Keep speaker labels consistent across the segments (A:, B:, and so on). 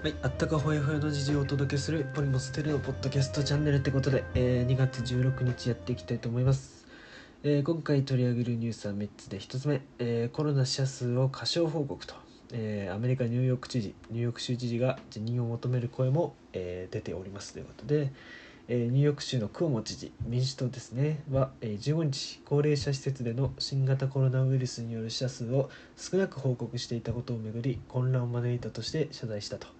A: はい、あったかほやほやの事情をお届けするポリモステレのポッドキャストチャンネルってことで、えー2月16日やっていきたいと思います、えー今回取り上げるニュースは3つで1つ目、えーコロナ死者数を過小報告と、えーアメリカニューヨーク知事ニューヨーク州知事が辞任を求める声も、えー出ておりますということで、えーニューヨーク州のクオモ知事民主党ですねは、えー15日高齢者施設での新型コロナウイルスによる死者数を少なく報告していたことをめぐり混乱を招いたとして謝罪したと。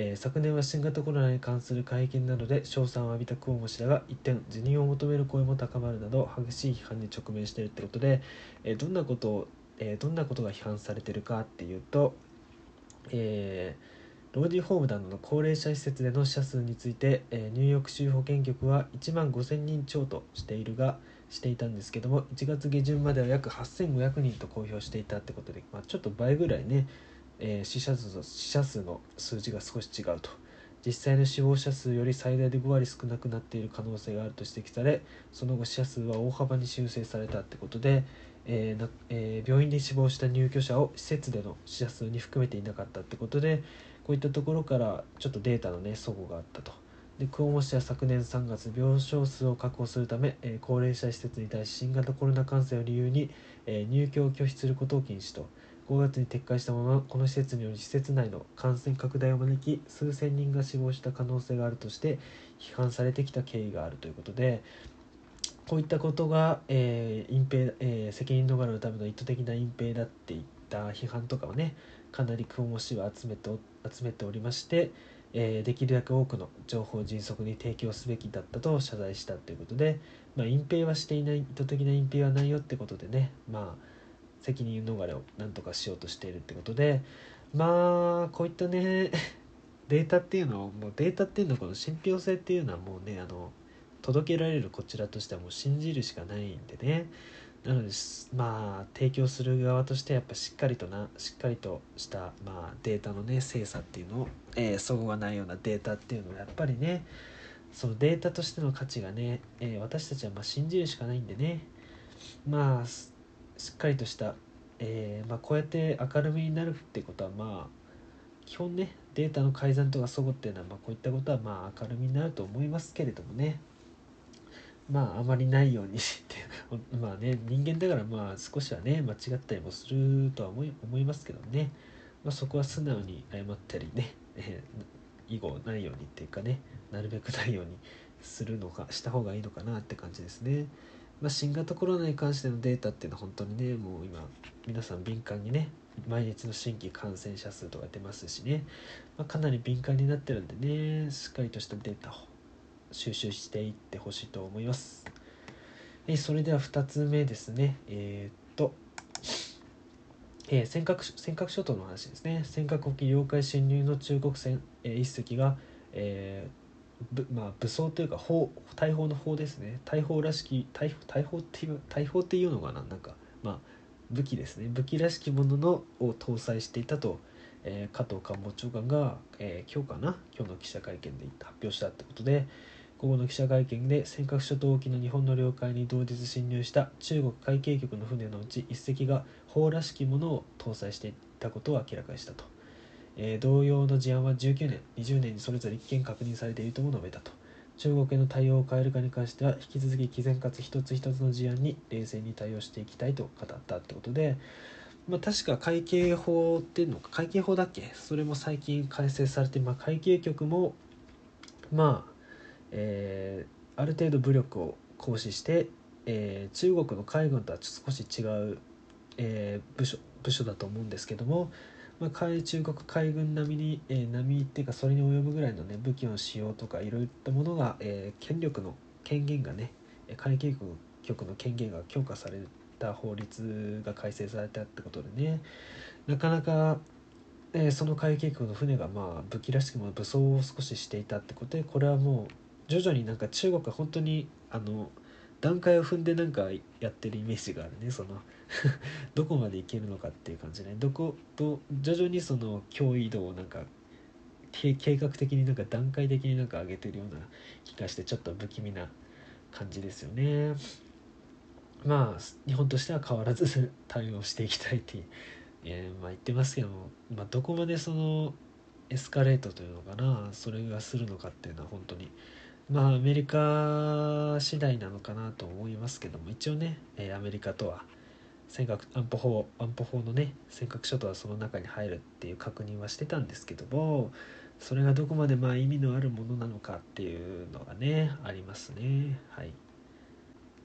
A: えー昨年は新型コロナに関する会見などで称賛を浴びたクオモ氏らが一転辞任を求める声も高まるなど激しい批判に直面しているってことで、えーどんなことを、えーどんなことが批判されてるかっていうと、えーローディホームなどの高齢者施設での死者数について、えニューヨーク州保健局は1万5000人超としているがしていたんですけども1月下旬までは約8500人と公表していたってことで、まあ、ちょっと倍ぐらいねえー死者数死者数の数字が少し違うと実際の死亡者数より最大で5割少なくなっている可能性があると指摘されその後死者数は大幅に修正されたってことで、えーなえー病院で死亡した入居者を施設での死者数に含めていなかったってことでこういったところからちょっとデータのね齟齬があったと。でクオモ氏は昨年3月病床数を確保するため、えー高齢者施設に対し新型コロナ感染を理由に、えー入居を拒否することを禁止と5月に撤回したままこの施設により施設内の感染拡大を招き数千人が死亡した可能性があるとして批判されてきた経緯があるということでこういったことが、えー隠蔽えー責任逃れのための意図的な隠蔽だっていった批判とかをねかなりクオモ氏は集めて集めておりまして、えーできるだけ多くの情報を迅速に提供すべきだったと謝罪したということで、まあ、隠蔽はしていない意図的な隠蔽はないよってことでねまあ責任逃れをなんとかしようとしているってことでまあこういったね データっていうのをもうデータっていうのはこの信憑性っていうのはもうねあの届けられるこちらとしてはもう信じるしかないんでね。なのでまあ提供する側としてやっぱしっかりとなしっかりとした、まあ、データのね精査っていうのを、えー、齟齬がないようなデータっていうのをやっぱりねそのデータとしての価値がね、えー私たちはま信じるしかないんでね。まあしっかりとした、えーまあ、こうやって明るみになるってことはまあ基本ねデータの改ざんとか齟齬っていうのは、まあ、こういったことはまあ明るみになると思いますけれどもねまああまりないように してまあね人間だからまあ少しはね間違ったりもするとは思い思いますけどね、まあ、そこは素直に謝ったりね、えー以後ないようにっていうかねなるべくないようにするのかした方がいいのかなって感じですね。まあ、新型コロナに関してのデータっていうのは本当にねもう今皆さん敏感にね毎日の新規感染者数とか出ますしね、まあ、かなり敏感になってるんでねしっかりとしたデータを収集していってほしいと思います。えそれでは2つ目ですね。えーっと、えー尖閣尖閣諸島の話ですね。尖閣沖領海侵入の中国船、えー、1隻が、えーぶまあ、武装というか砲大砲の砲ですね。大砲らしき大大砲っていう大砲っていうのかな？なんかまあ武器ですね。武器らしきもののを搭載していたと、えー加藤官房長官が、えー今日かな？今日の記者会見で発表したってことで午後の記者会見で尖閣諸島沖の日本の領海に同日侵入した中国海警局の船のうち1隻が砲らしきものを搭載していたことを明らかにしたと。えー同様の事案は19年20年にそれぞれ1件確認されているとも述べたと。中国への対応を変えるかに関しては引き続き毅然かつ一つ一つの事案に冷静に対応していきたいと語ったってことで、まあ、確か会計法っていうのか会計法だっけ？それも最近改正されて、まあ、会計局もまあ、えーある程度武力を行使して、えー中国の海軍とは少し違う、えー部署部署だと思うんですけども、まあ、海中国海軍並みに、えー並みっていうかそれに及ぶぐらいの、ね、武器の使用とかいろいったものが、えー権力の権限がね海警局の権限が強化された法律が改正されたってことでねなかなか、えーその海警局の船がまあ武器らしくも武装を少ししていたってことでこれはもう徐々になんか中国は本当にあの段階を踏んでなんかやってるイメージがあるねその どこまでいけるのかっていう感じね。どこと徐々にその脅威度をなんか計画的になんか段階的になんか上げてるような気がしてちょっと不気味な感じですよね。まあ日本としては変わらず 対応していきたいって、えーまあ、言ってますけども、まあ、どこまでそのエスカレートというのかなそれがするのかっていうのは本当にまあアメリカ次第なのかなと思いますけども一応ね、えアメリカとは尖閣安保法安保法のね尖閣諸島はその中に入るっていう確認はしてたんですけどもそれがどこまでまあ意味のあるものなのかっていうのがねありますね。はい、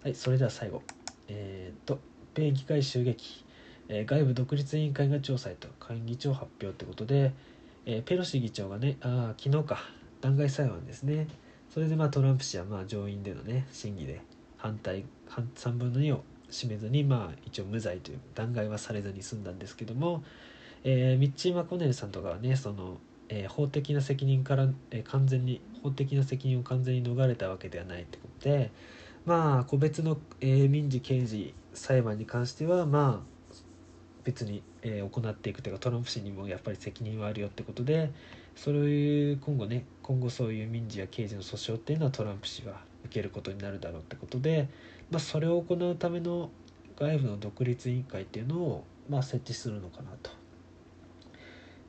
A: はい、それでは最後。えー、っと米議会襲撃、えー、外部独立委員会が調査へと下院議長発表ってことで、えー、ペロシ議長がねあ昨日か。弾劾裁判ですね。それでまあトランプ氏はまあ上院でのね審議で反対3分の2を占めずにまあ一応無罪という弾劾はされずに済んだんですけども、えー、ミッチー・マコネルさんとかはねその、えー、法的な責任から、えー、完全に法的な責任を完全に逃れたわけではないってことでまあ個別の、えー、民事刑事裁判に関してはまあ別に、えー、行っていくというかトランプ氏にもやっぱり責任はあるよってことでそれ今後ね今後そういう民事や刑事の訴訟っていうのはトランプ氏は受けることになるだろうってことで、まあ、それを行うための外部の独立委員会っていうのを、まあ、設置するのかなと。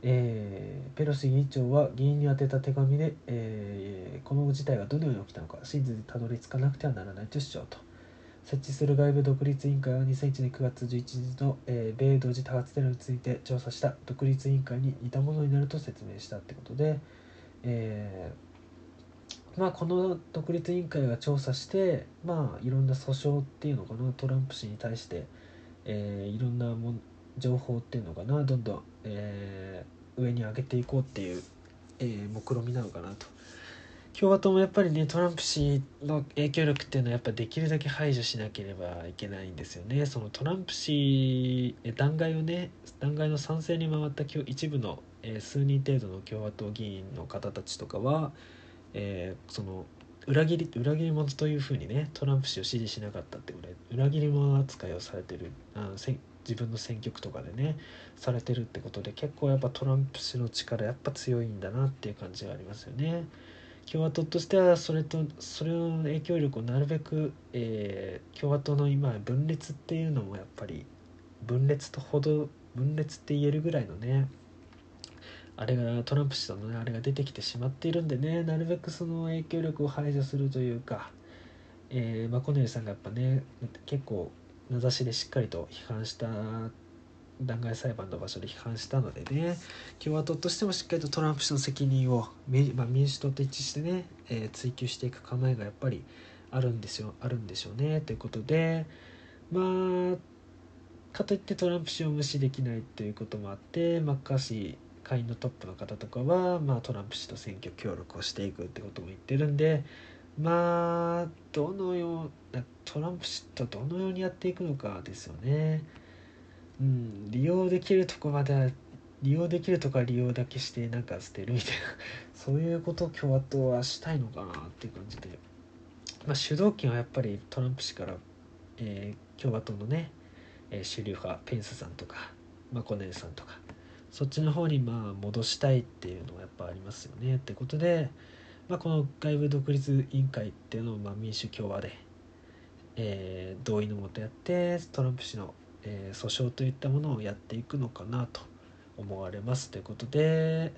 A: えー、ペロシ議長は議員に宛てた手紙で、えー、この事態がどのように起きたのか真実にたどり着かなくてはならないと主張と設置する外部独立委員会は2001年9月11日の、えー、米同時多発テロについて調査した独立委員会に似たものになると説明したってことで、えー、まあ、この独立委員会が調査して、まあ、いろんな訴訟っていうのかなトランプ氏に対して、えー、いろんなも情報っていうのかなどんどん、え上に上げていこうっていう、え目論見みなのかなと。共和党もやっぱりねトランプ氏の影響力っていうのはやっぱできるだけ排除しなければいけないんですよね。そのトランプ氏弾劾をね弾劾の賛成に回った一部の、えー、数人程度の共和党議員の方たちとかは、えー、その裏切り裏切り者というふうにねトランプ氏を支持しなかったってぐらい裏切り者扱いをされてるあの自分の選挙区とかでねされてるってことで結構やっぱトランプ氏の力やっぱ強いんだなっていう感じがありますよね。共和党としてはそれとそれの影響力をなるべく、えー、共和党の今分裂っていうのもやっぱり分裂とほど分裂って言えるぐらいのねあれがトランプ氏のねあれが出てきてしまっているんでねなるべくその影響力を排除するというか、えー、マコネルさんがやっぱね結構名指しでしっかりと批判した弾劾裁判の場所で批判したのでね共和党としてもしっかりとトランプ氏の責任を、まあ、民主党と一致してね、えー、追及していく構えがやっぱりあるんですよあるんでしょうねということでまあかといってトランプ氏を無視できないということもあってマッカーシー下院のトップの方とかは、まあ、トランプ氏と選挙協力をしていくってことも言ってるんでまあどのようトランプ氏とどのようにやっていくのかですよね。うん、利用できるとこまで利用できるとか利用だけしてなんか捨てるみたいな そういうことを共和党はしたいのかなっていう感じで、まあ、主導権はやっぱりトランプ氏から、えー、共和党のね、えー、主流派ペンスさんとかマコネルさんとかそっちの方にまあ戻したいっていうのはやっぱありますよねってことで、まあ、この外部独立委員会っていうのをま民主共和で、えー、同意のもとやってトランプ氏のえー、訴訟といったものをやっていくのかなと思われますということで、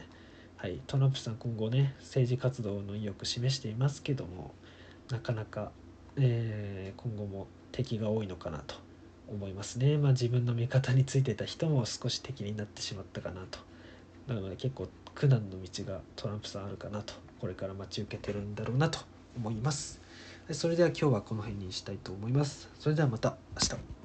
A: はい、トランプさん今後ね政治活動の意欲示していますけどもなかなか、えー、今後も敵が多いのかなと思いますね、まあ、自分の味方についてた人も少し敵になってしまったかなと。なので結構苦難の道がトランプさんあるかなと。これから待ち受けてるんだろうなと思います。それでは今日はこの辺にしたいと思います。それではまた明日。